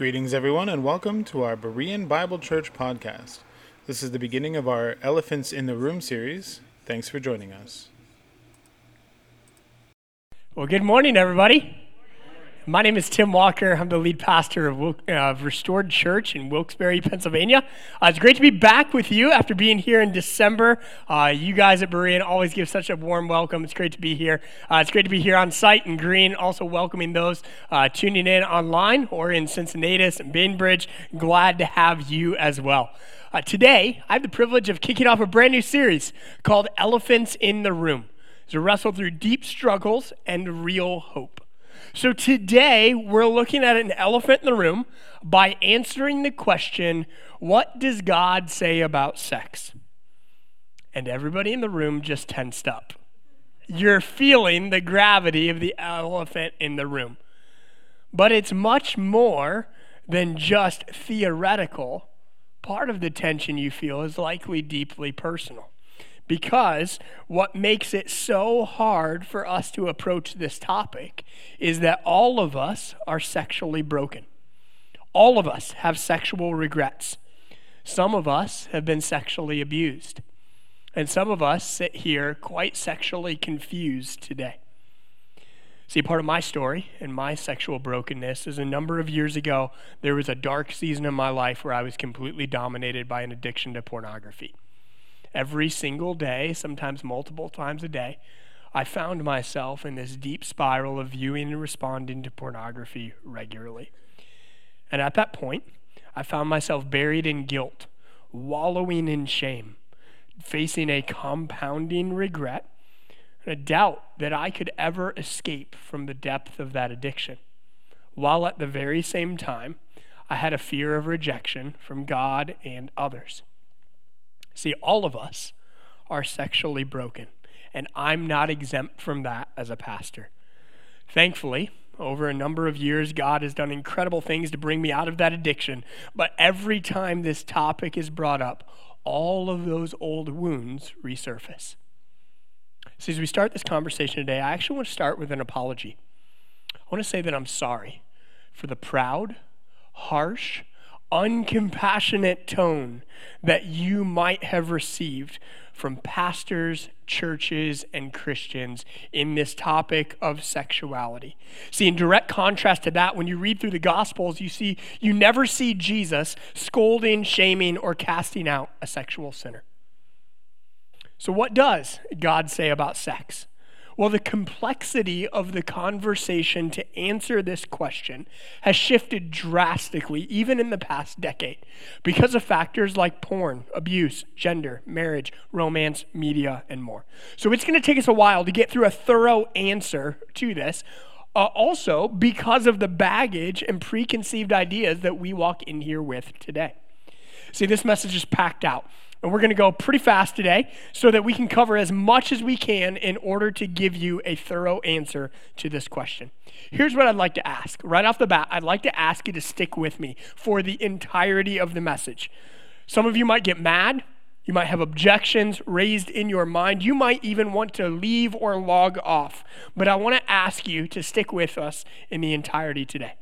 Greetings, everyone, and welcome to our Berean Bible Church podcast. This is the beginning of our Elephants in the Room series. Thanks for joining us. Well, good morning, everybody. My name is Tim Walker. I'm the lead pastor of, Wil- uh, of Restored Church in Wilkes-Barre, Pennsylvania. Uh, it's great to be back with you after being here in December. Uh, you guys at Berean always give such a warm welcome. It's great to be here. Uh, it's great to be here on site in Greene, also welcoming those uh, tuning in online or in Cincinnatus and Bainbridge. Glad to have you as well. Uh, today, I have the privilege of kicking off a brand new series called Elephants in the Room to wrestle through deep struggles and real hope. So today we're looking at an elephant in the room by answering the question, what does God say about sex? And everybody in the room just tensed up. You're feeling the gravity of the elephant in the room. But it's much more than just theoretical. Part of the tension you feel is likely deeply personal. Because what makes it so hard for us to approach this topic is that all of us are sexually broken. All of us have sexual regrets. Some of us have been sexually abused. And some of us sit here quite sexually confused today. See, part of my story and my sexual brokenness is a number of years ago, there was a dark season in my life where I was completely dominated by an addiction to pornography every single day, sometimes multiple times a day, I found myself in this deep spiral of viewing and responding to pornography regularly. And at that point, I found myself buried in guilt, wallowing in shame, facing a compounding regret and a doubt that I could ever escape from the depth of that addiction. While at the very same time, I had a fear of rejection from God and others. See, all of us are sexually broken, and I'm not exempt from that as a pastor. Thankfully, over a number of years, God has done incredible things to bring me out of that addiction. But every time this topic is brought up, all of those old wounds resurface. So, as we start this conversation today, I actually want to start with an apology. I want to say that I'm sorry for the proud, harsh, uncompassionate tone that you might have received from pastors, churches, and Christians in this topic of sexuality. See, in direct contrast to that, when you read through the Gospels, you see you never see Jesus scolding, shaming, or casting out a sexual sinner. So, what does God say about sex? Well, the complexity of the conversation to answer this question has shifted drastically, even in the past decade, because of factors like porn, abuse, gender, marriage, romance, media, and more. So it's going to take us a while to get through a thorough answer to this. Uh, also, because of the baggage and preconceived ideas that we walk in here with today. See, this message is packed out. And we're going to go pretty fast today so that we can cover as much as we can in order to give you a thorough answer to this question. Here's what I'd like to ask. Right off the bat, I'd like to ask you to stick with me for the entirety of the message. Some of you might get mad. You might have objections raised in your mind. You might even want to leave or log off. But I want to ask you to stick with us in the entirety today.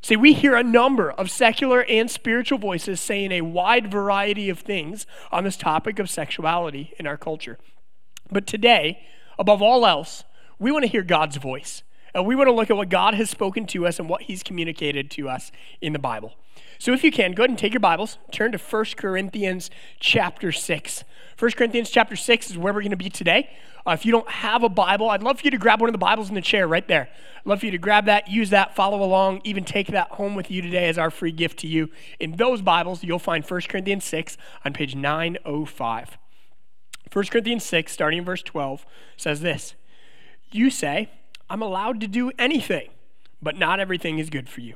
See, we hear a number of secular and spiritual voices saying a wide variety of things on this topic of sexuality in our culture. But today, above all else, we want to hear God's voice. And we want to look at what God has spoken to us and what He's communicated to us in the Bible. So if you can, go ahead and take your Bibles, turn to 1 Corinthians chapter 6. 1 Corinthians chapter 6 is where we're going to be today. Uh, if you don't have a Bible, I'd love for you to grab one of the Bibles in the chair right there. I'd love for you to grab that, use that, follow along, even take that home with you today as our free gift to you. In those Bibles, you'll find 1 Corinthians 6 on page 905. 1 Corinthians 6, starting in verse 12, says this You say, I'm allowed to do anything, but not everything is good for you.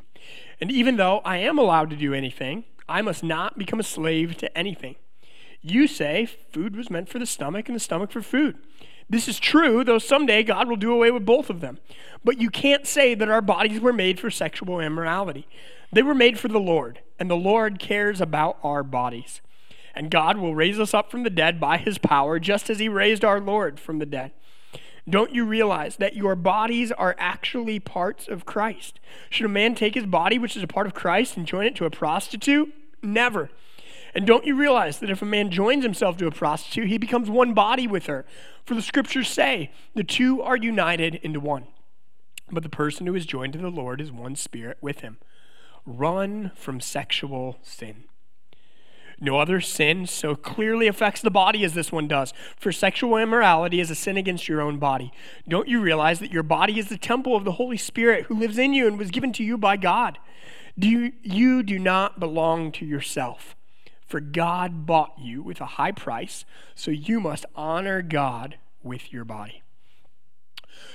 And even though I am allowed to do anything, I must not become a slave to anything. You say food was meant for the stomach and the stomach for food. This is true, though someday God will do away with both of them. But you can't say that our bodies were made for sexual immorality. They were made for the Lord, and the Lord cares about our bodies. And God will raise us up from the dead by his power, just as he raised our Lord from the dead. Don't you realize that your bodies are actually parts of Christ? Should a man take his body, which is a part of Christ, and join it to a prostitute? Never. And don't you realize that if a man joins himself to a prostitute, he becomes one body with her? For the scriptures say, the two are united into one. But the person who is joined to the Lord is one spirit with him. Run from sexual sin. No other sin so clearly affects the body as this one does. For sexual immorality is a sin against your own body. Don't you realize that your body is the temple of the Holy Spirit who lives in you and was given to you by God? Do you, you do not belong to yourself. For God bought you with a high price, so you must honor God with your body.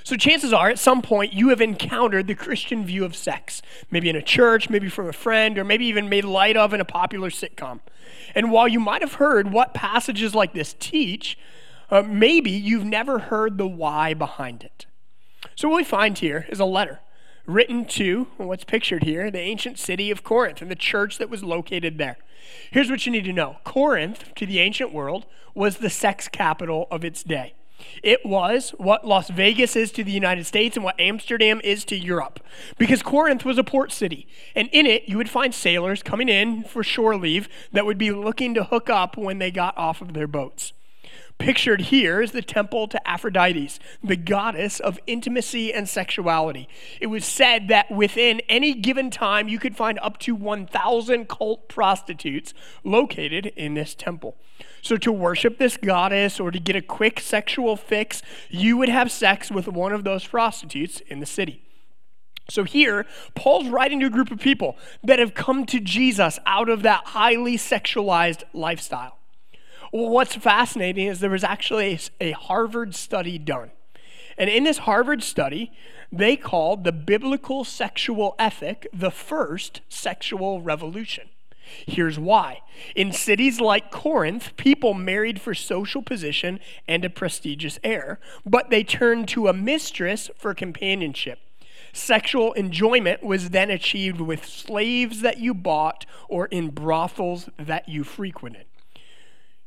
So, chances are at some point you have encountered the Christian view of sex, maybe in a church, maybe from a friend, or maybe even made light of in a popular sitcom. And while you might have heard what passages like this teach, uh, maybe you've never heard the why behind it. So, what we find here is a letter written to what's pictured here the ancient city of Corinth and the church that was located there. Here's what you need to know Corinth, to the ancient world, was the sex capital of its day. It was what Las Vegas is to the United States and what Amsterdam is to Europe. Because Corinth was a port city. And in it, you would find sailors coming in for shore leave that would be looking to hook up when they got off of their boats. Pictured here is the temple to Aphrodite, the goddess of intimacy and sexuality. It was said that within any given time, you could find up to 1,000 cult prostitutes located in this temple. So, to worship this goddess or to get a quick sexual fix, you would have sex with one of those prostitutes in the city. So, here, Paul's writing to a group of people that have come to Jesus out of that highly sexualized lifestyle. What's fascinating is there was actually a Harvard study done. And in this Harvard study, they called the biblical sexual ethic the first sexual revolution. Here's why. In cities like Corinth, people married for social position and a prestigious heir, but they turned to a mistress for companionship. Sexual enjoyment was then achieved with slaves that you bought or in brothels that you frequented.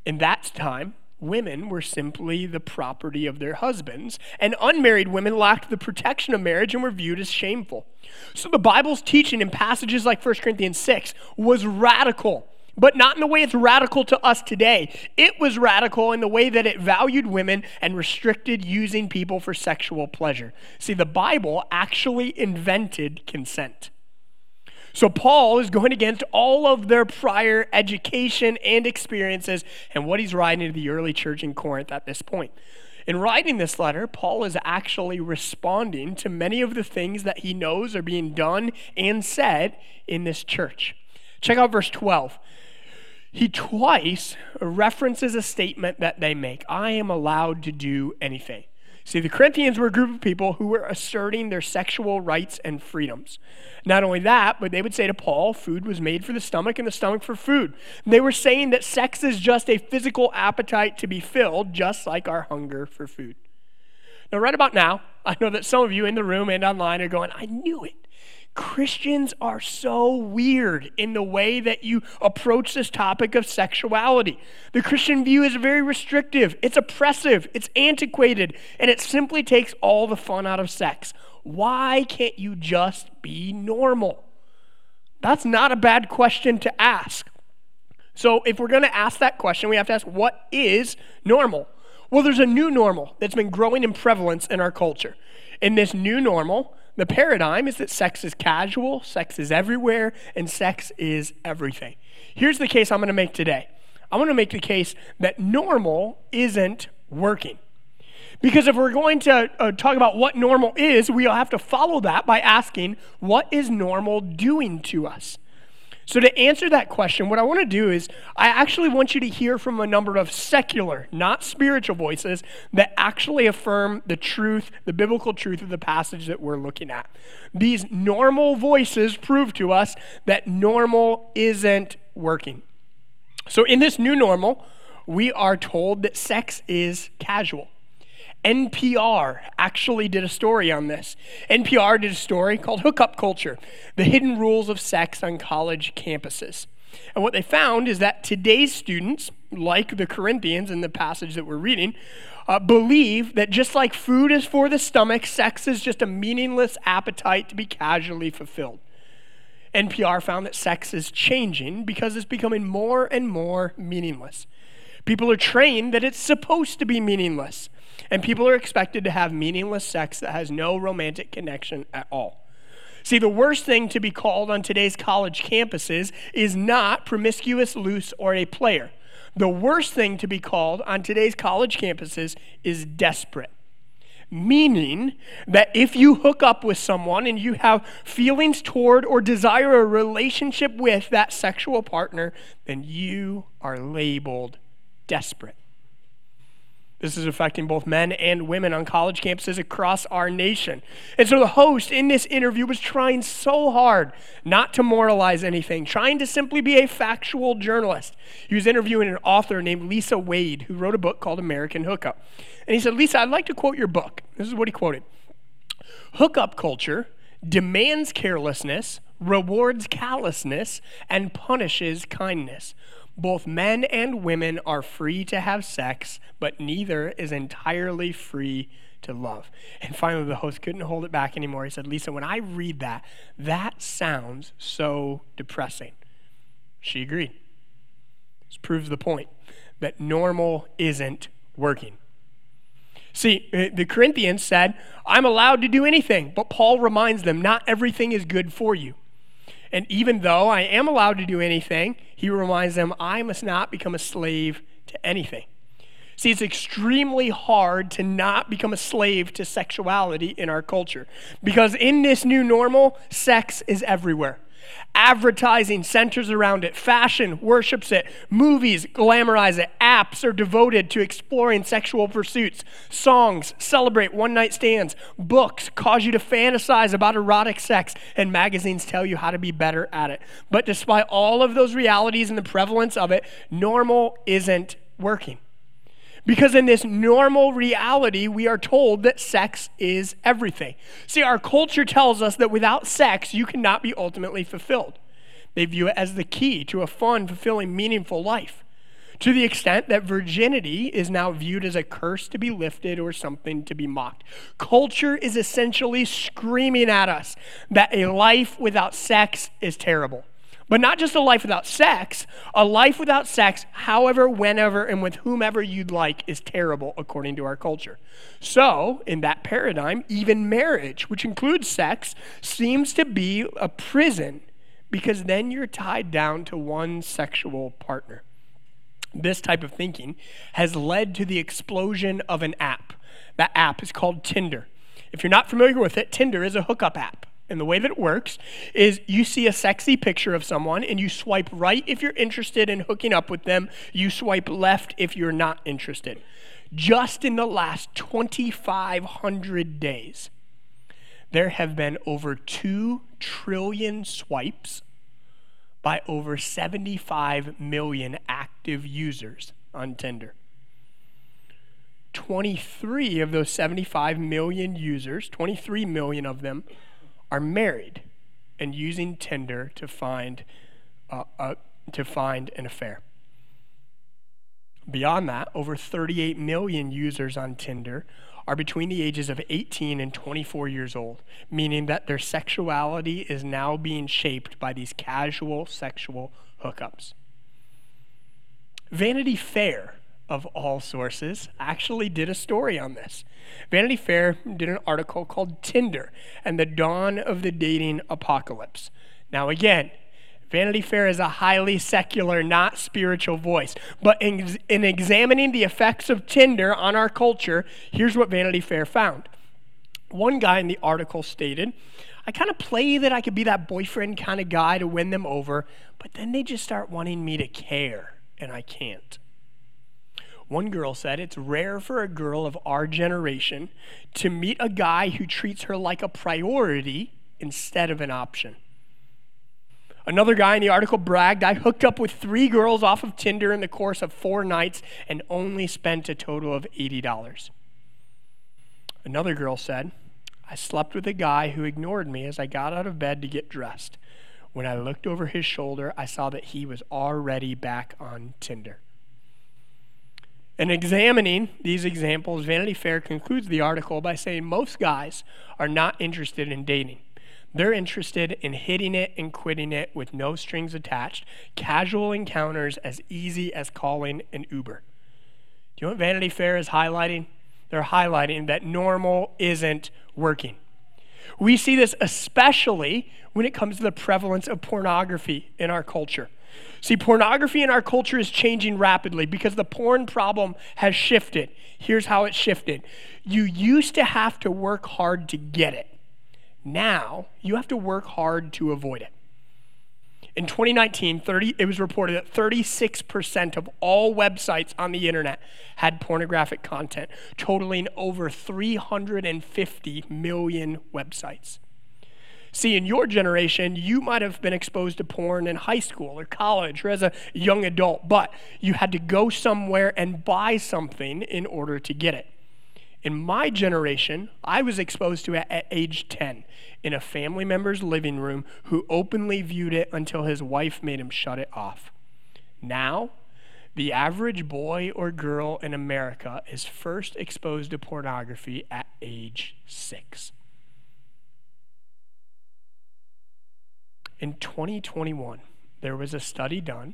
In that time, women were simply the property of their husbands, and unmarried women lacked the protection of marriage and were viewed as shameful. So the Bible's teaching in passages like 1 Corinthians 6 was radical, but not in the way it's radical to us today. It was radical in the way that it valued women and restricted using people for sexual pleasure. See, the Bible actually invented consent. So Paul is going against all of their prior education and experiences and what he's writing to the early church in Corinth at this point. In writing this letter, Paul is actually responding to many of the things that he knows are being done and said in this church. Check out verse 12. He twice references a statement that they make I am allowed to do anything. See, the Corinthians were a group of people who were asserting their sexual rights and freedoms. Not only that, but they would say to Paul, food was made for the stomach and the stomach for food. They were saying that sex is just a physical appetite to be filled, just like our hunger for food. Now, right about now, I know that some of you in the room and online are going, I knew it. Christians are so weird in the way that you approach this topic of sexuality. The Christian view is very restrictive, it's oppressive, it's antiquated, and it simply takes all the fun out of sex. Why can't you just be normal? That's not a bad question to ask. So, if we're going to ask that question, we have to ask what is normal? Well, there's a new normal that's been growing in prevalence in our culture. In this new normal, the paradigm is that sex is casual, sex is everywhere, and sex is everything. Here's the case I'm going to make today. I'm going to make the case that normal isn't working. Because if we're going to uh, talk about what normal is, we'll have to follow that by asking, what is normal doing to us? So, to answer that question, what I want to do is I actually want you to hear from a number of secular, not spiritual voices that actually affirm the truth, the biblical truth of the passage that we're looking at. These normal voices prove to us that normal isn't working. So, in this new normal, we are told that sex is casual. NPR actually did a story on this. NPR did a story called Hookup Culture The Hidden Rules of Sex on College Campuses. And what they found is that today's students, like the Corinthians in the passage that we're reading, uh, believe that just like food is for the stomach, sex is just a meaningless appetite to be casually fulfilled. NPR found that sex is changing because it's becoming more and more meaningless. People are trained that it's supposed to be meaningless, and people are expected to have meaningless sex that has no romantic connection at all. See, the worst thing to be called on today's college campuses is not promiscuous, loose, or a player. The worst thing to be called on today's college campuses is desperate. Meaning that if you hook up with someone and you have feelings toward or desire a relationship with that sexual partner, then you are labeled desperate. This is affecting both men and women on college campuses across our nation. And so the host in this interview was trying so hard not to moralize anything, trying to simply be a factual journalist. He was interviewing an author named Lisa Wade, who wrote a book called American Hookup. And he said, Lisa, I'd like to quote your book. This is what he quoted Hookup culture demands carelessness, rewards callousness, and punishes kindness. Both men and women are free to have sex, but neither is entirely free to love. And finally, the host couldn't hold it back anymore. He said, Lisa, when I read that, that sounds so depressing. She agreed. This proves the point that normal isn't working. See, uh, the Corinthians said, I'm allowed to do anything, but Paul reminds them, not everything is good for you. And even though I am allowed to do anything, he reminds them, I must not become a slave to anything. See, it's extremely hard to not become a slave to sexuality in our culture because in this new normal, sex is everywhere. Advertising centers around it. Fashion worships it. Movies glamorize it. Apps are devoted to exploring sexual pursuits. Songs celebrate one night stands. Books cause you to fantasize about erotic sex. And magazines tell you how to be better at it. But despite all of those realities and the prevalence of it, normal isn't working. Because in this normal reality, we are told that sex is everything. See, our culture tells us that without sex, you cannot be ultimately fulfilled. They view it as the key to a fun, fulfilling, meaningful life. To the extent that virginity is now viewed as a curse to be lifted or something to be mocked. Culture is essentially screaming at us that a life without sex is terrible. But not just a life without sex, a life without sex, however, whenever, and with whomever you'd like, is terrible according to our culture. So, in that paradigm, even marriage, which includes sex, seems to be a prison because then you're tied down to one sexual partner. This type of thinking has led to the explosion of an app. That app is called Tinder. If you're not familiar with it, Tinder is a hookup app. And the way that it works is you see a sexy picture of someone and you swipe right if you're interested in hooking up with them, you swipe left if you're not interested. Just in the last 2,500 days, there have been over 2 trillion swipes by over 75 million active users on Tinder. 23 of those 75 million users, 23 million of them, are married and using Tinder to find, uh, uh, to find an affair. Beyond that, over 38 million users on Tinder are between the ages of 18 and 24 years old, meaning that their sexuality is now being shaped by these casual sexual hookups. Vanity Fair of all sources, actually did a story on this. Vanity Fair did an article called Tinder and the Dawn of the Dating Apocalypse. Now, again, Vanity Fair is a highly secular, not spiritual voice. But in, in, examining the effects of Tinder on our culture, here's what Vanity Fair found. One guy in the article stated, I kind of play that I could be that boyfriend kind of guy to win them over, but then they just start wanting me to care, and I can't. One girl said, It's rare for a girl of our generation to meet a guy who treats her like a priority instead of an option. Another guy in the article bragged, I hooked up with three girls off of Tinder in the course of four nights and only spent a total of $80. Another girl said, I slept with a guy who ignored me as I got out of bed to get dressed. When I looked over his shoulder, I saw that he was already back on Tinder. In examining these examples, Vanity Fair concludes the article by saying most guys are not interested in dating. They're interested in hitting it and quitting it with no strings attached, casual encounters as easy as calling an Uber. Do you know what Vanity Fair is highlighting? They're highlighting that normal isn't working. We see this especially when it comes to the prevalence of pornography in our culture. See, pornography in our culture is changing rapidly because the porn problem has shifted. Here's how it shifted you used to have to work hard to get it, now you have to work hard to avoid it. In 2019, 30, it was reported that 36% of all websites on the internet had pornographic content, totaling over 350 million websites. See, in your generation, you might have been exposed to porn in high school or college or as a young adult, but you had to go somewhere and buy something in order to get it. In my generation, I was exposed to it at age 10 in a family member's living room who openly viewed it until his wife made him shut it off. Now, the average boy or girl in America is first exposed to pornography at age six. In 2021, there was a study done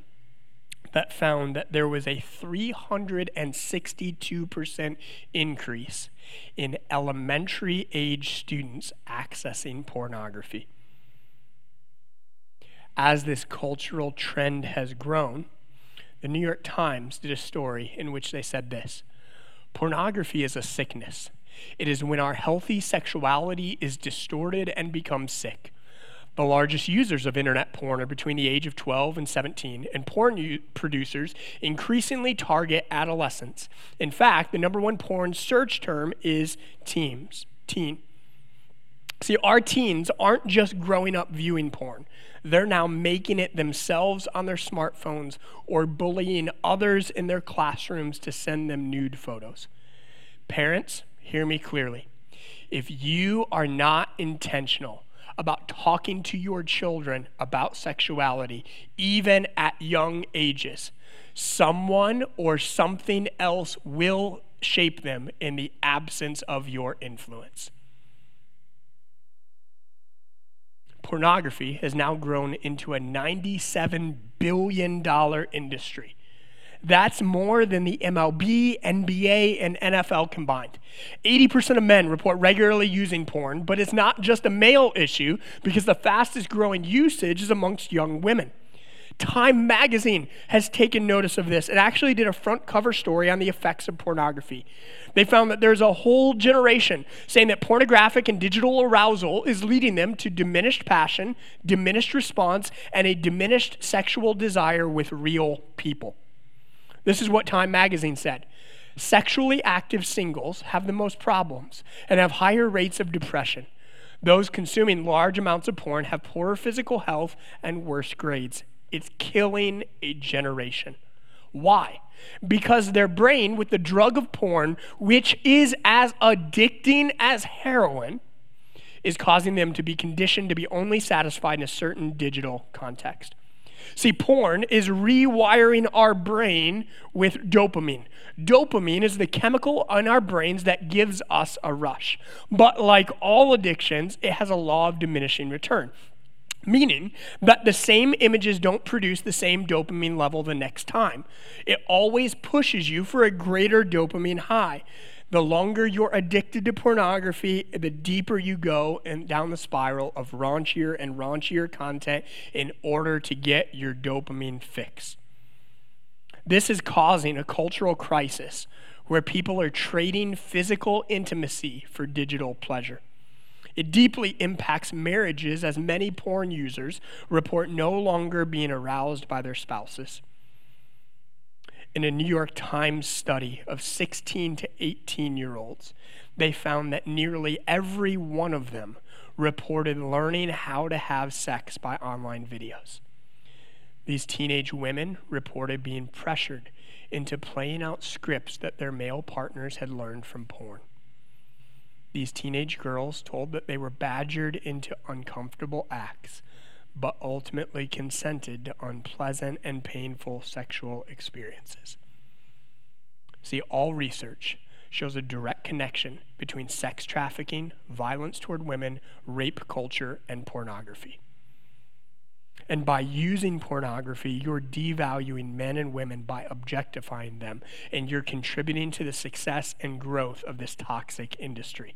that found that there was a 362% increase in elementary age students accessing pornography. As this cultural trend has grown, the New York Times did a story in which they said this Pornography is a sickness. It is when our healthy sexuality is distorted and becomes sick. The largest users of internet porn are between the age of 12 and 17, and porn u- producers increasingly target adolescents. In fact, the number one porn search term is teens, teen. See, our teens aren't just growing up viewing porn. They're now making it themselves on their smartphones or bullying others in their classrooms to send them nude photos. Parents, hear me clearly. If you are not intentional about talking to your children about sexuality, even at young ages. Someone or something else will shape them in the absence of your influence. Pornography has now grown into a $97 billion industry. That's more than the MLB, NBA, and NFL combined. 80% of men report regularly using porn, but it's not just a male issue because the fastest growing usage is amongst young women. Time magazine has taken notice of this. It actually did a front cover story on the effects of pornography. They found that there's a whole generation saying that pornographic and digital arousal is leading them to diminished passion, diminished response, and a diminished sexual desire with real people. This is what Time magazine said. Sexually active singles have the most problems and have higher rates of depression. Those consuming large amounts of porn have poorer physical health and worse grades. It's killing a generation. Why? Because their brain, with the drug of porn, which is as addicting as heroin, is causing them to be conditioned to be only satisfied in a certain digital context. See, porn is rewiring our brain with dopamine. Dopamine is the chemical in our brains that gives us a rush. But like all addictions, it has a law of diminishing return. Meaning that the same images don't produce the same dopamine level the next time. It always pushes you for a greater dopamine high. The longer you're addicted to pornography, the deeper you go and down the spiral of raunchier and raunchier content in order to get your dopamine fix. This is causing a cultural crisis where people are trading physical intimacy for digital pleasure. It deeply impacts marriages as many porn users report no longer being aroused by their spouses in a New York Times study of 16 to 18 year olds, they found that nearly every one of them reported learning how to have sex by online videos. These teenage women reported being pressured into playing out scripts that their male partners had learned from porn. These teenage girls told that they were badgered into uncomfortable acts but ultimately consented to unpleasant and painful sexual experiences. See, all research shows a direct connection between sex trafficking, violence toward women, rape culture, and pornography. And by using pornography, you're devaluing men and women by objectifying them, and you're contributing to the success and growth of this toxic industry.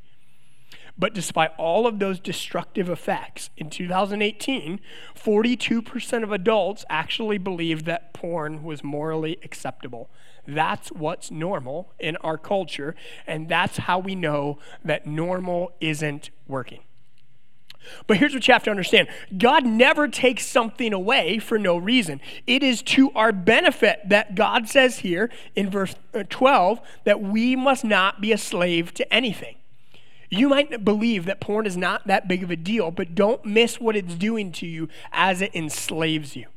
But despite all of those destructive effects, in 2018, 42% of adults actually believed that porn was morally acceptable. That's what's normal in our culture, and that's how we know that normal isn't working. But here's what you have to understand God never takes something away for no reason. It is to our benefit that God says here in verse uh, 12 that we must not be a slave to anything. You might believe that porn is not that big of a deal, but don't miss what it's doing to you as it enslaves you.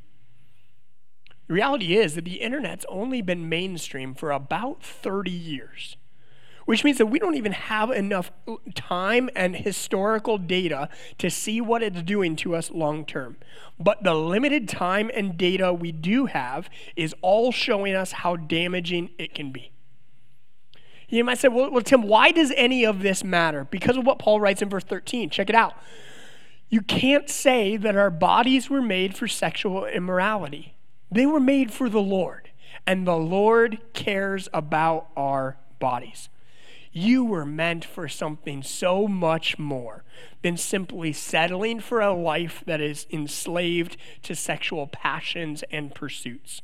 The reality is that the internet's only been mainstream for about 30 years which means that we don't even have enough time and historical data to see what it's doing to us long term. But the limited time and data we do have is all showing us how damaging it can be. You might say, well, well, Tim, why does any of this matter? Because of what Paul writes in verse 13. Check it out. You can't say that our bodies were made for sexual immorality, they were made for the Lord, and the Lord cares about our bodies. You were meant for something so much more than simply settling for a life that is enslaved to sexual passions and pursuits.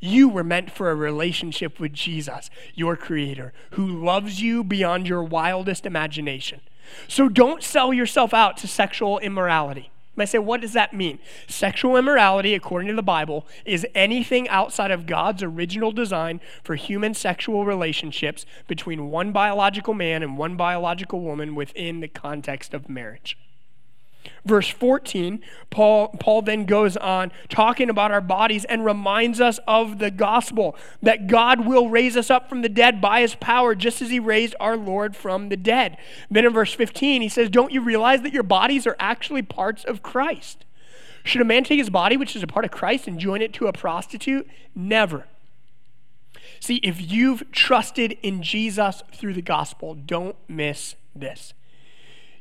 You were meant for a relationship with Jesus, your Creator, who loves you beyond your wildest imagination. So don't sell yourself out to sexual immorality. You might say, what does that mean? Sexual immorality, according to the Bible, is anything outside of God's original design for human sexual relationships between one biological man and one biological woman within the context of marriage. Verse 14, Paul, Paul then goes on talking about our bodies and reminds us of the gospel that God will raise us up from the dead by his power, just as he raised our Lord from the dead. Then in verse 15, he says, Don't you realize that your bodies are actually parts of Christ? Should a man take his body, which is a part of Christ, and join it to a prostitute? Never. See, if you've trusted in Jesus through the gospel, don't miss this.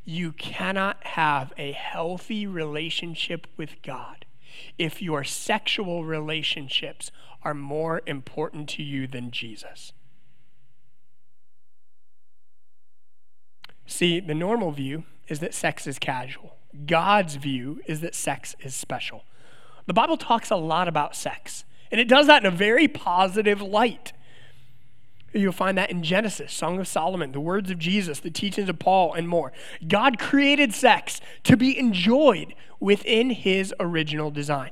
You cannot have a healthy relationship with God if your sexual relationships are more important to you than Jesus. See, the normal view is that sex is casual. God's view is that sex is special. The Bible talks a lot about sex, and it does that in a very positive light. You'll find that in Genesis, Song of Solomon, the words of Jesus, the teachings of Paul, and more. God created sex to be enjoyed within his original design.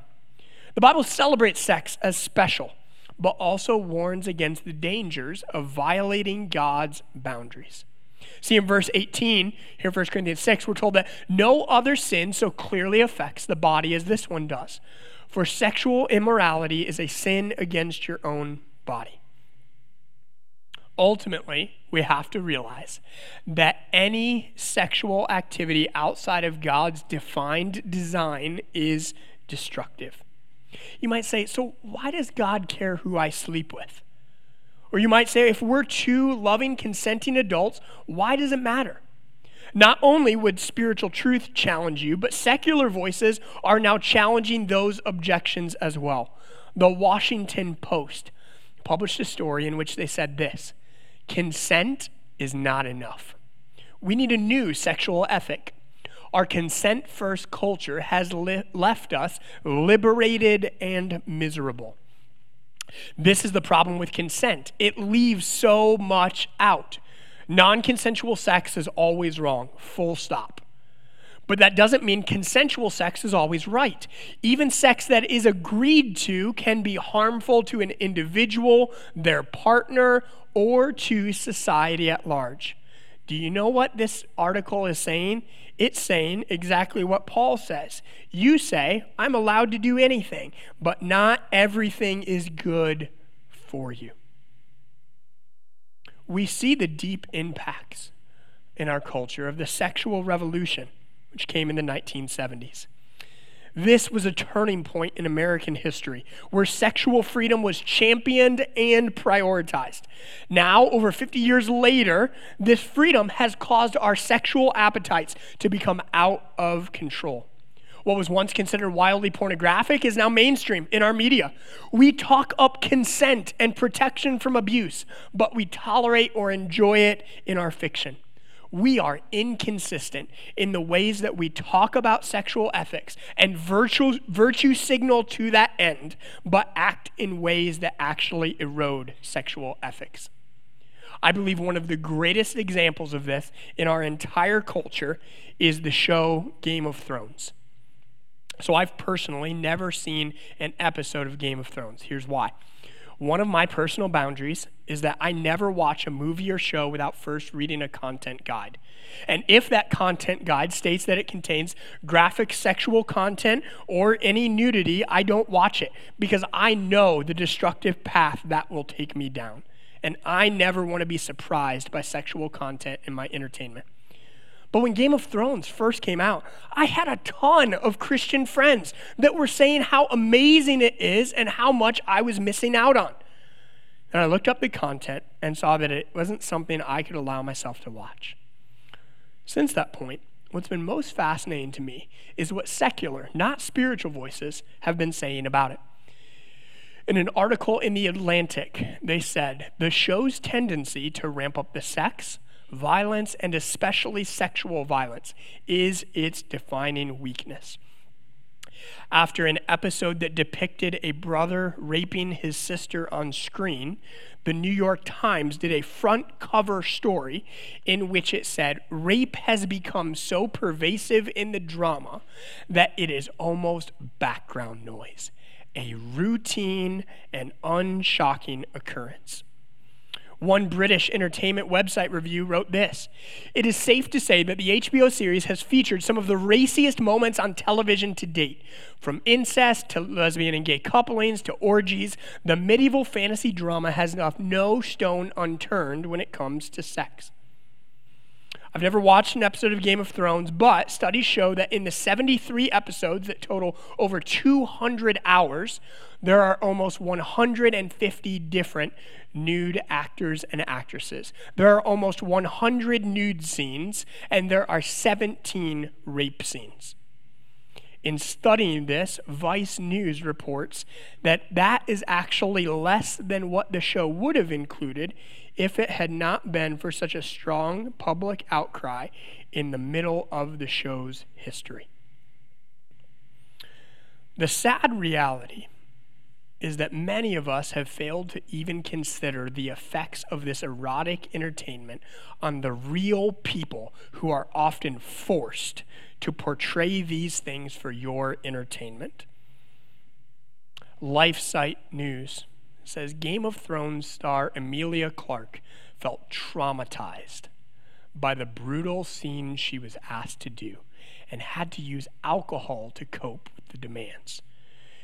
The Bible celebrates sex as special, but also warns against the dangers of violating God's boundaries. See, in verse 18, here 1 Corinthians 6, we're told that no other sin so clearly affects the body as this one does. For sexual immorality is a sin against your own body ultimately, we have to realize that any sexual activity outside of God's defined design is destructive. You might say, so why does God care who I sleep with? Or you might say, if we're two loving, consenting adults, why does it matter? Not only would spiritual truth challenge you, but secular voices are now challenging those objections as well. The Washington Post published a story in which they said this Consent is not enough. We need a new sexual ethic. Our consent first culture has li- left us liberated and miserable. This is the problem with consent. It leaves so much out. Non consensual sex is always wrong, full stop. But that doesn't mean consensual sex is always right. Even sex that is agreed to can be harmful to an individual, their partner, or to society at large. Do you know what this article is saying? It's saying exactly what Paul says. You say, I'm allowed to do anything, but not everything is good for you. We see the deep impacts in our culture of the sexual revolution, which came in the 1970s. This was a turning point in American history where sexual freedom was championed and prioritized. Now, over 50 years later, this freedom has caused our sexual appetites to become out of control. What was once considered wildly pornographic is now mainstream in our media. We talk up consent and protection from abuse, but we tolerate or enjoy it in our fiction we are inconsistent in the ways that we talk about sexual ethics and virtue, virtue signal to that end, but act in ways that actually erode sexual ethics. I believe one of the greatest examples of this in our entire culture is the show Game of Thrones. So I've personally never seen an episode of Game of Thrones. Here's why. One of my personal boundaries is that I never watch a movie or show without first reading a content guide. And if that content guide states that it contains graphic sexual content or any nudity, I don't watch it because I know the destructive path that will take me down. And I never want to be surprised by sexual content in my entertainment. But when Game of Thrones first came out, I had a ton of Christian friends that were saying how amazing it is and how much I was missing out on. And I looked up the content and saw that it wasn't something I could allow myself to watch. Since that point, what's been most fascinating to me is what secular, not spiritual voices have been saying about it. In an article in The Atlantic, they said the show's tendency to ramp up the sex, violence, and especially sexual violence, is its defining weakness. After an episode that depicted a brother raping his sister on screen, the New York Times did a front cover story in which it said, Rape has become so pervasive in the drama that it is almost background noise, a routine and unshocking occurrence. One British entertainment website review wrote this It is safe to say that the HBO series has featured some of the raciest moments on television to date. From incest to lesbian and gay couplings to orgies, the medieval fantasy drama has left no stone unturned when it comes to sex. I've never watched an episode of Game of Thrones, but studies show that in the 73 episodes that total over 200 hours, there are almost 150 different nude actors and actresses. There are almost 100 nude scenes, and there are 17 rape scenes. In studying this, Vice News reports that that is actually less than what the show would have included if it had not been for such a strong public outcry in the middle of the show's history. The sad reality is that many of us have failed to even consider the effects of this erotic entertainment on the real people who are often forced to portray these things for your entertainment. LifeSite News says Game of Thrones star Emilia Clarke felt traumatized by the brutal scene she was asked to do and had to use alcohol to cope with the demands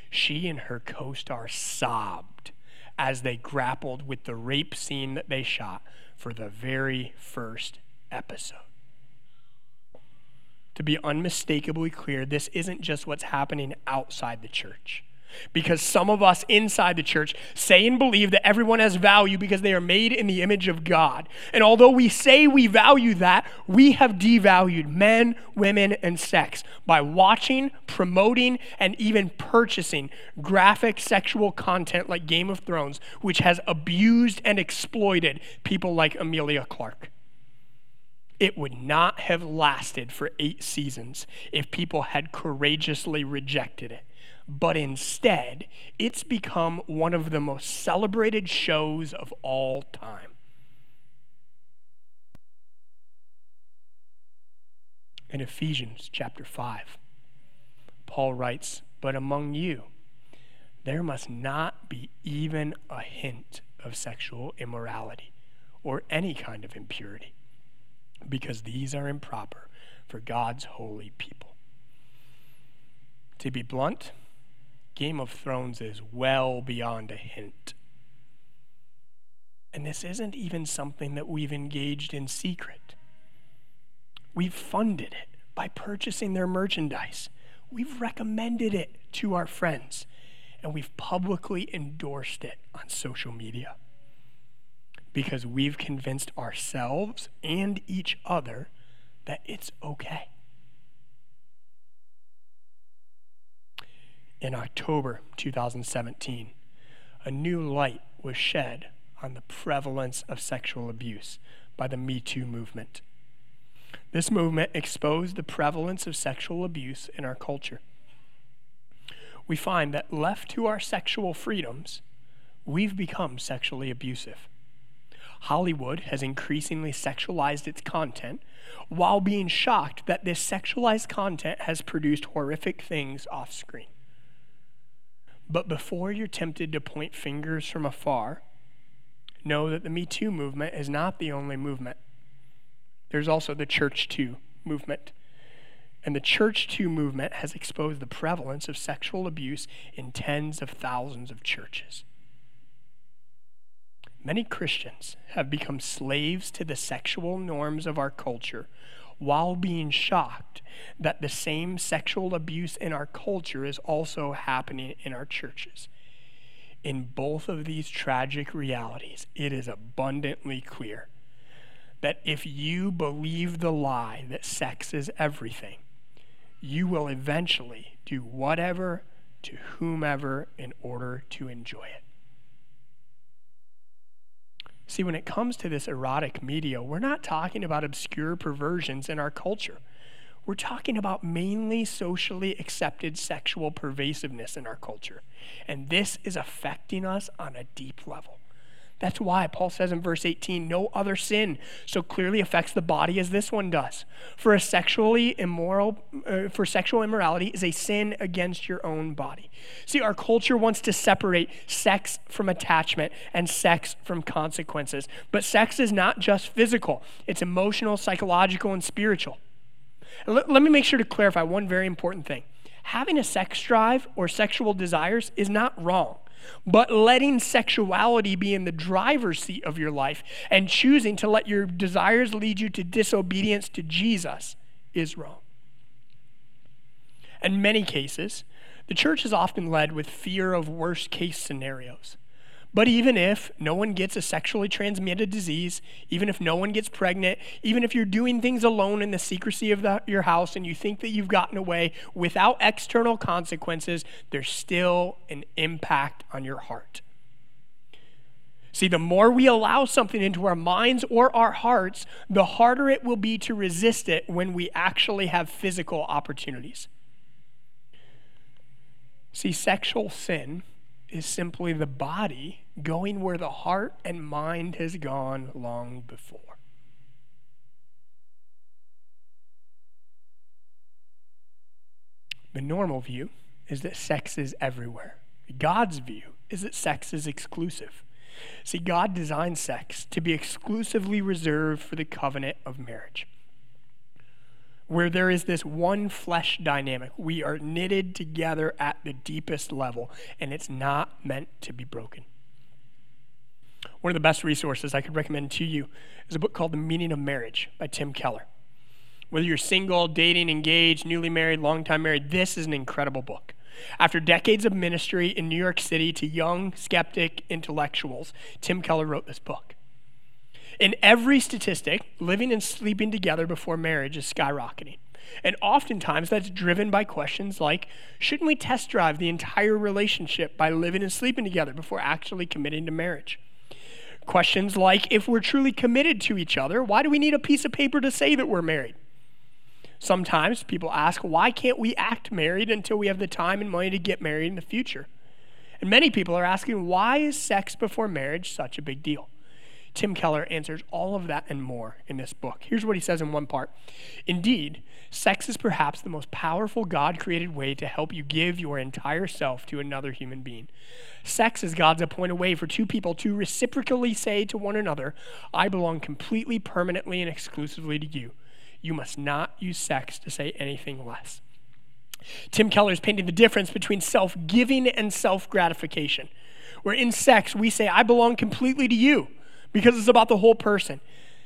she and her co star sobbed as they grappled with the rape scene that they shot for the very first episode. To be unmistakably clear, this isn't just what's happening outside the church because some of us inside the church say and believe that everyone has value because they are made in the image of God. And although we say we value that, we have devalued men, women, and sex by watching, promoting, and even purchasing graphic sexual content like Game of Thrones, which has abused and exploited people like Emilia Clarke. It would not have lasted for eight seasons if people had courageously rejected it but instead, it's become one of the most celebrated shows of all time. In Ephesians chapter 5, Paul writes, But among you, there must not be even a hint of sexual immorality or any kind of impurity, because these are improper for God's holy people. To be blunt, Game of Thrones is well beyond a hint. And this isn't even something that we've engaged in secret. We've funded it by purchasing their merchandise. We've recommended it to our friends, and we've publicly endorsed it on social media because we've convinced ourselves and each other that it's okay. In October 2017, a new light was shed on the prevalence of sexual abuse by the Me Too movement. This movement exposed the prevalence of sexual abuse in our culture. We find that left to our sexual freedoms, we've become sexually abusive. Hollywood has increasingly sexualized its content while being shocked that this sexualized content has produced horrific things off screen. But before you're tempted to point fingers from afar, know that the Me Too movement is not the only movement. There's also the Church Too movement. And the Church Too movement has exposed the prevalence of sexual abuse in tens of thousands of churches. Many Christians have become slaves to the sexual norms of our culture while being shocked that the same sexual abuse in our culture is also happening in our churches. In both of these tragic realities, it is abundantly clear that if you believe the lie that sex is everything, you will eventually do whatever to whomever in order to enjoy it. See, when it comes to this erotic media, we're not talking about obscure perversions in our culture. We're talking about mainly socially accepted sexual pervasiveness in our culture. And this is affecting us on a deep level. That's why Paul says in verse 18, no other sin so clearly affects the body as this one does. For a sexually immoral, uh, for sexual immorality is a sin against your own body. See, our culture wants to separate sex from attachment and sex from consequences. But sex is not just physical; it's emotional, psychological, and spiritual. Let, let me make sure to clarify one very important thing. Having a sex drive or sexual desires is not wrong. But letting sexuality be in the driver's seat of your life and choosing to let your desires lead you to disobedience to Jesus is wrong. In many cases, the church is often led with fear of worst case scenarios. But even if no one gets a sexually transmitted disease, even if no one gets pregnant, even if you're doing things alone in the secrecy of the, your house and you think that you've gotten away without external consequences, there's still an impact on your heart. See, the more we allow something into our minds or our hearts, the harder it will be to resist it when we actually have physical opportunities. See, sexual sin is simply the body going where the heart and mind has gone long before. The normal view is that sex is everywhere. God's view is that sex is exclusive. See, God designed sex to be exclusively reserved for the covenant of marriage where there is this one flesh dynamic. We are knitted together at the deepest level, and it's not meant to be broken. One of the best resources I could recommend to you is a book called The Meaning of Marriage by Tim Keller. Whether you're single, dating, engaged, newly married, long time married, this is an incredible book. After decades of ministry in New York City to young, skeptic intellectuals, Tim Keller wrote this book. In every statistic, living and sleeping together before marriage is skyrocketing. And oftentimes that's driven by questions like shouldn't we test drive the entire relationship by living and sleeping together before actually committing to marriage? Questions like if we're truly committed to each other, why do we need a piece of paper to say that we're married? Sometimes people ask, why can't we act married until we have the time and money to get married in the future? And many people are asking, why is sex before marriage such a big deal? Tim Keller answers all of that and more in this book. Here's what he says in one part Indeed, sex is perhaps the most powerful God created way to help you give your entire self to another human being. Sex is God's appointed way for two people to reciprocally say to one another, I belong completely, permanently, and exclusively to you. You must not use sex to say anything less. Tim Keller is painting the difference between self giving and self gratification. Where in sex, we say, I belong completely to you because it's about the whole person.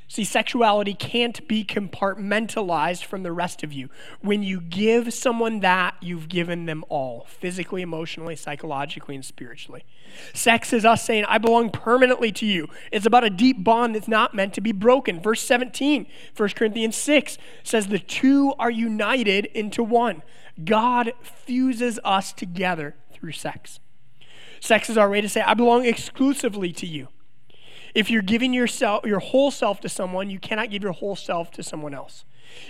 See, sexuality can't be compartmentalized from the rest of you. When you give someone that, you've given them all physically, emotionally, psychologically, and spiritually. Sex is us saying, I belong permanently to you. It's about a deep bond that's not meant to be broken. Verse 17, 1 Corinthians 6 says, The two are united into one. God fuses us together through sex. Sex is our way to say, I belong exclusively to you. If you're giving yourself, your whole self to someone, you cannot give your whole self to someone else.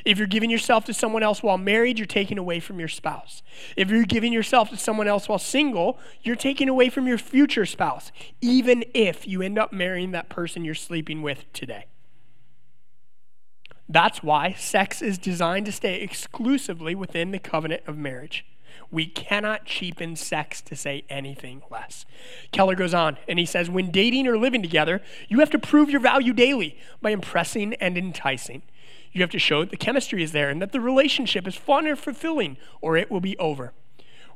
If you're giving yourself to someone else while married, you're taking away from your spouse. If you're giving yourself to someone else while single, you're taking away from your future spouse, even if you end up marrying that person you're sleeping with today. That's why sex is designed to stay exclusively within the covenant of marriage. We cannot cheapen sex to say anything less. Keller goes on and he says, When dating or living together, you have to prove your value daily by impressing and enticing. You have to show that the chemistry is there and that the relationship is fun or fulfilling, or it will be over.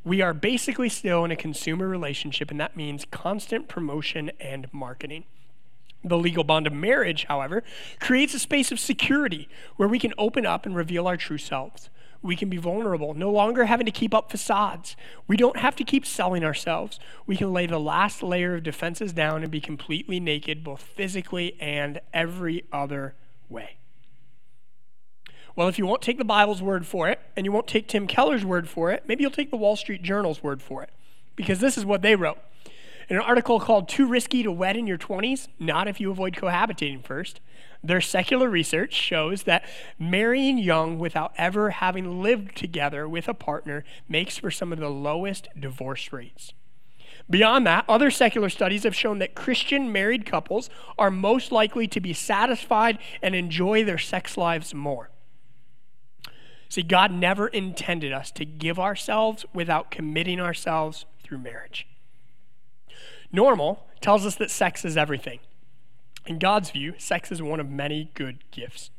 We are basically still in a consumer relationship, and that means constant promotion and marketing. The legal bond of marriage, however, creates a space of security where we can open up and reveal our true selves we can be vulnerable, no longer having to keep up facades. We don't have to keep selling ourselves. We can lay the last layer of defenses down and be completely naked, both physically and every other way. Well, if you won't take the Bible's word for it, and you won't take Tim Keller's word for it, maybe you'll take the Wall Street Journal's word for it, because this is what they wrote. In an article called Too Risky to Wed in Your 20s, Not If You Avoid Cohabitating First, their secular research shows that marrying young without ever having lived together with a partner makes for some of the lowest divorce rates. Beyond that, other secular studies have shown that Christian married couples are most likely to be satisfied and enjoy their sex lives more. See, God never intended us to give ourselves without committing ourselves through marriage. Normal tells us that sex is everything. In God's view, sex is one of many good gifts.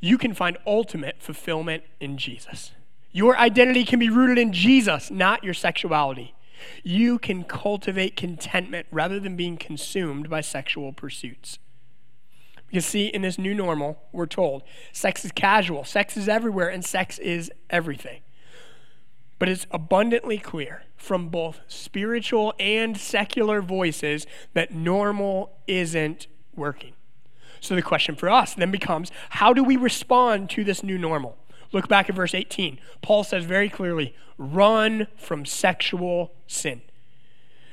You can find ultimate fulfillment in Jesus. Your identity can be rooted in Jesus, not your sexuality. You can cultivate contentment rather than being consumed by sexual pursuits. Because, see, in this new normal, we're told sex is casual, sex is everywhere, and sex is everything. But it's abundantly clear from both spiritual and secular voices that normal isn't working. So the question for us then becomes how do we respond to this new normal? Look back at verse 18. Paul says very clearly run from sexual sin.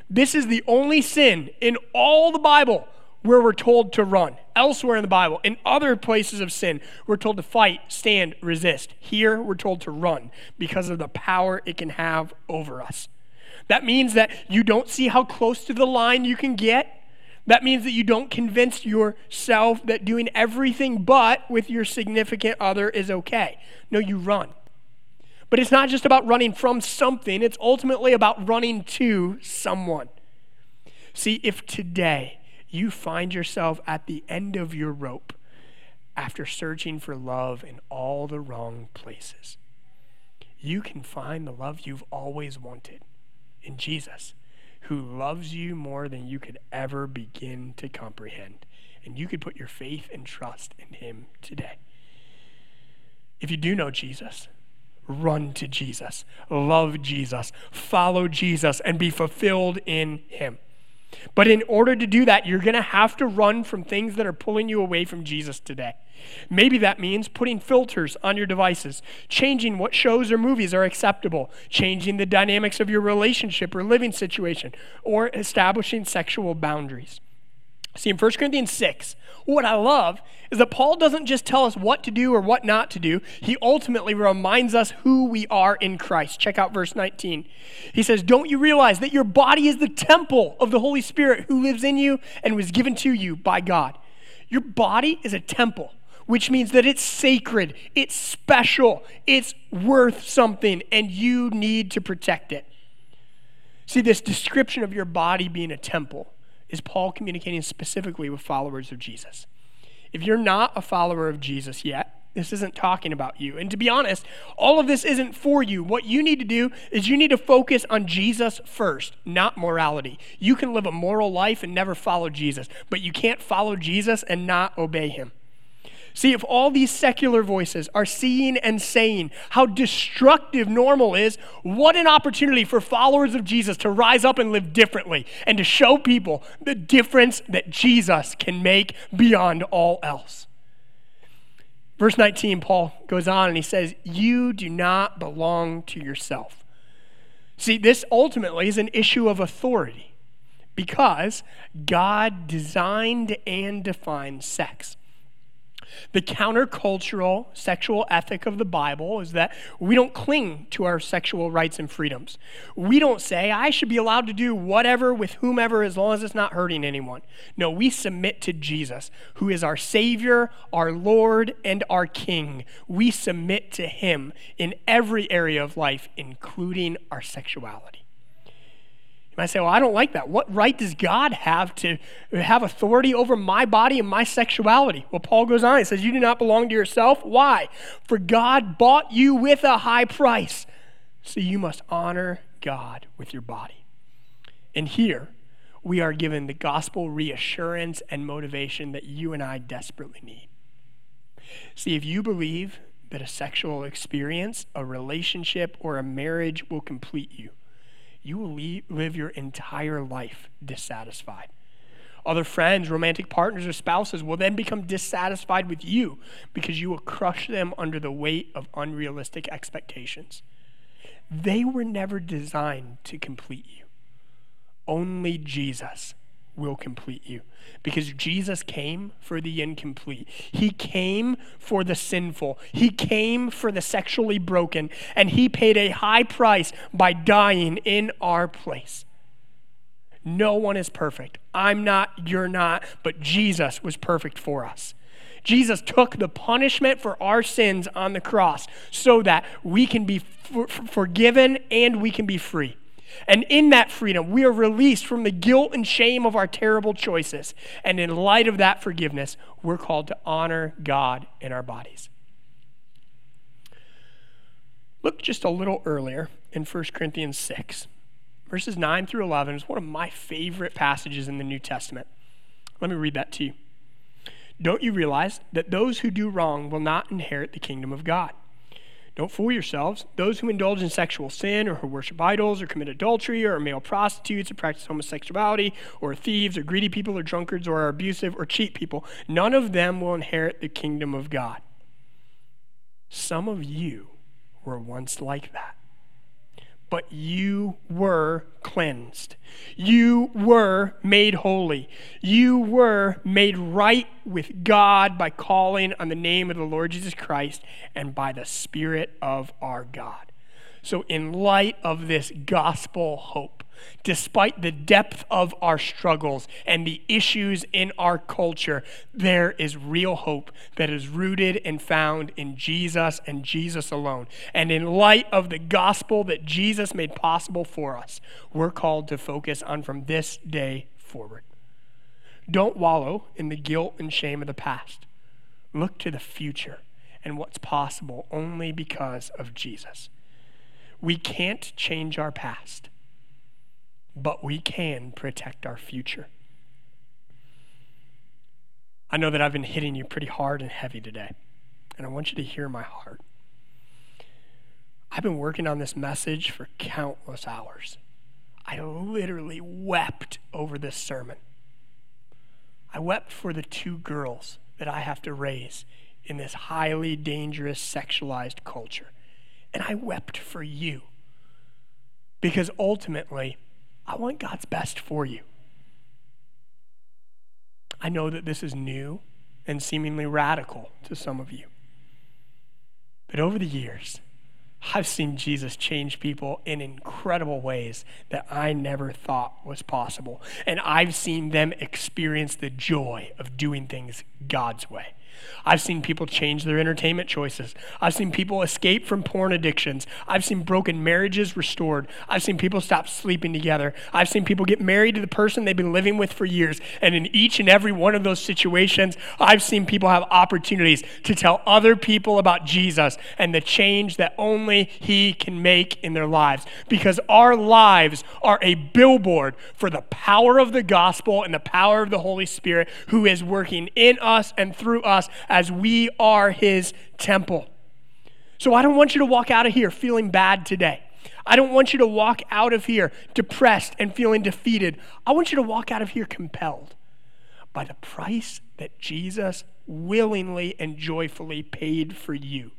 This is the only sin in all the Bible where we're told to run. Elsewhere in the Bible, in other places of sin, we're told to fight, stand, resist. Here, we're told to run because of the power it can have over us. That means that you don't see how close to the line you can get. That means that you don't convince yourself that doing everything but with your significant other is okay. No, you run. But it's not just about running from something, it's ultimately about running to someone. See, if today you find yourself at the end of your rope after searching for love in all the wrong places, you can find the love you've always wanted in Jesus, who loves you more than you could ever begin to comprehend. And you could put your faith and trust in him today. If you do know Jesus, run to Jesus, love Jesus, follow Jesus, and be fulfilled in him. But in order to do that, you're going to have to run from things that are pulling you away from Jesus today. Maybe that means putting filters on your devices, changing what shows or movies are acceptable, changing the dynamics of your relationship or living situation, or establishing sexual boundaries. See, in 1 Corinthians 6, what I love is that Paul doesn't just tell us what to do or what not to do, he ultimately reminds us who we are in Christ. Check out verse 19. He says, Don't you realize that your body is the temple of the Holy Spirit who lives in you and was given to you by God? Your body is a temple, which means that it's sacred, it's special, it's worth something, and you need to protect it. See, this description of your body being a temple is Paul communicating specifically with followers of Jesus. If you're not a follower of Jesus yet, This isn't talking about you. And to be honest, all of this isn't for you. What you need to do is you need to focus on Jesus first, not morality. You can live a moral life and never follow Jesus, but you can't follow Jesus and not obey him. See, if all these secular voices are seeing and saying how destructive normal is, what an opportunity for followers of Jesus to rise up and live differently and to show people the difference that Jesus can make beyond all else. Verse 19, Paul goes on and he says, You do not belong to yourself. See, this ultimately is an issue of authority because God designed and defined sex. The countercultural sexual ethic of the Bible is that we don't cling to our sexual rights and freedoms. We don't say, I should be allowed to do whatever with whomever as long as it's not hurting anyone. No, we submit to Jesus, who is our Savior, our Lord, and our King. We submit to Him in every area of life, including our sexuality. You might say, well, I don't like that. What right does God have to have authority over my body and my sexuality? Well, Paul goes on. He says, You do not belong to yourself. Why? For God bought you with a high price. So you must honor God with your body. And here, we are given the gospel reassurance and motivation that you and I desperately need. See, if you believe that a sexual experience, a relationship, or a marriage will complete you, you will live your entire life dissatisfied. Other friends, romantic partners, or spouses will then become dissatisfied with you because you will crush them under the weight of unrealistic expectations. They were never designed to complete you. Only Jesus will complete you. Because Jesus came for the incomplete. He came for the sinful. He came for the sexually broken. And He paid a high price by dying in our place. No one is perfect. I'm not, you're not, but Jesus was perfect for us. Jesus took the punishment for our sins on the cross so that we can be for- forgiven and we can be free. And in that freedom, we are released from the guilt and shame of our terrible choices. And in light of that forgiveness, we're called to honor God in our bodies. Look just a little earlier in 1 Corinthians 6. Verses 9 through 11 is one of my favorite passages in the New Testament. Let me read that to you. Don't you realize that those who do wrong will not inherit the kingdom of God? Don't fool yourselves. Those who indulge in sexual sin, or who worship idols, or commit adultery, or are male prostitutes, or practice homosexuality, or thieves, or greedy people, or drunkards, or are abusive, or cheat people, none of them will inherit the kingdom of God. Some of you were once like that but you were cleansed. You were made holy. You were made right with God by calling on the name of the Lord Jesus Christ and by the Spirit of our God. So, in light of this gospel hope, despite the depth of our struggles and the issues in our culture, there is real hope that is rooted and found in Jesus and Jesus alone. And in light of the gospel that Jesus made possible for us, we're called to focus on from this day forward. Don't wallow in the guilt and shame of the past. Look to the future and what's possible only because of Jesus. We can't change our past but we can protect our future. I know that I've been hitting you pretty hard and heavy today, and I want you to hear my heart. I've been working on this message for countless hours. I literally wept over this sermon. I wept for the two girls that I have to raise in this highly dangerous sexualized culture. And I wept for you. Because ultimately, I want God's best for you. I know that this is new and seemingly radical to some of you. But over the years, I've seen Jesus change people in incredible ways that I never thought was possible. And I've seen them experience the joy of doing things God's way. I've seen people change their entertainment choices. I've seen people escape from porn addictions. I've seen broken marriages restored. I've seen people stop sleeping together. I've seen people get married to the person they've been living with for years. And in each and every one of those situations, I've seen people have opportunities to tell other people about Jesus and the change that only He can make in their lives. Because our lives are a billboard for the power of the gospel and the power of the Holy Spirit who is working in us and through us as we are his temple. So I don't want you to walk out of here feeling bad today. I don't want you to walk out of here depressed and feeling defeated. I want you to walk out of here compelled by the price that Jesus willingly and joyfully paid for you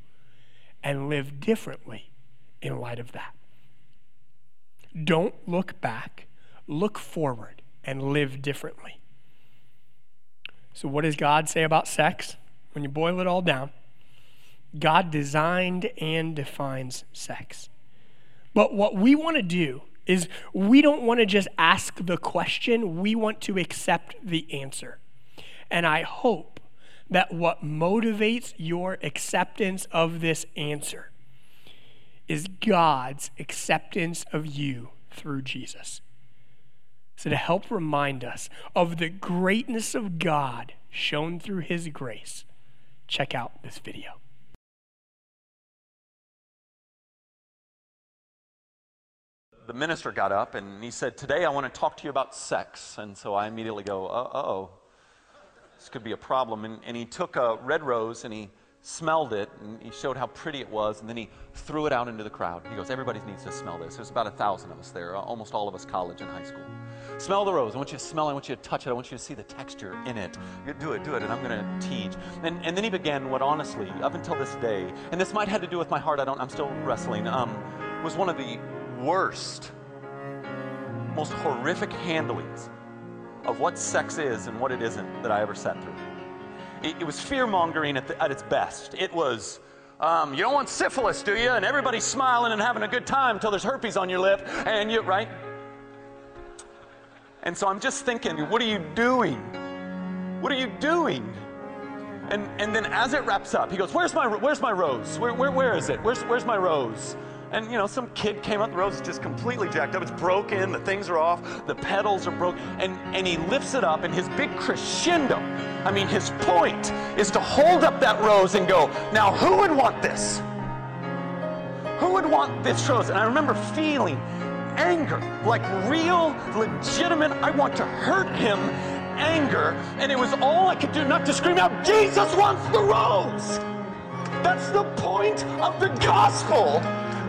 and live differently in light of that. Don't look back, look forward and live differently. So, what does God say about sex? when you boil it all down, God designed and defines sex. But what we want to do is we don't want to just ask the question, we want to accept the answer. And I hope that what motivates your acceptance of this answer is God's acceptance of you through Jesus. So, to help remind us of the greatness of God shown through His grace, check out this video. The minister got up and he said, Today I want to talk to you about sex. And so I immediately go, Uh oh, this could be a problem. And, and he took a red rose and he smelled it and he showed how pretty it was and then he threw it out into the crowd. He goes, Everybody needs to smell this. There's about a thousand of us there, almost all of us college and high school. Smell the rose. I want you to smell it. I want you to touch it. I want you to see the texture in it. Do it, do it, and I'm going to teach. And, and then he began what honestly, up until this day, and this might have to do with my heart, I don't, I'm still wrestling, um, was one of the worst, most horrific handlings of what sex is and what it isn't that I ever sat through. It, it was fear mongering at, at its best. It was, um, you don't want syphilis, do you? And everybody's smiling and having a good time until there's herpes on your lip, and you, right? And so I'm just thinking, what are you doing? What are you doing? And, and then as it wraps up, he goes, Where's my, where's my rose? Where, where, where is it? Where's, where's my rose? And you know, some kid came up, the rose is just completely jacked up. It's broken, the things are off, the petals are broken. And, and he lifts it up, and his big crescendo, I mean, his point is to hold up that rose and go, Now, who would want this? Who would want this rose? And I remember feeling anger, like real, legitimate, I want to hurt him anger. And it was all I could do not to scream out, Jesus wants the rose. That's the point of the gospel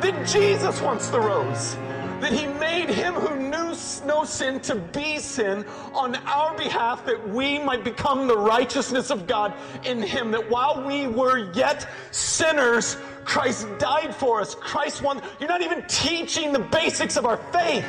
that Jesus wants the rose. That he made him who knew no sin to be sin on our behalf, that we might become the righteousness of God in him. That while we were yet sinners, Christ died for us. Christ won. You're not even teaching the basics of our faith.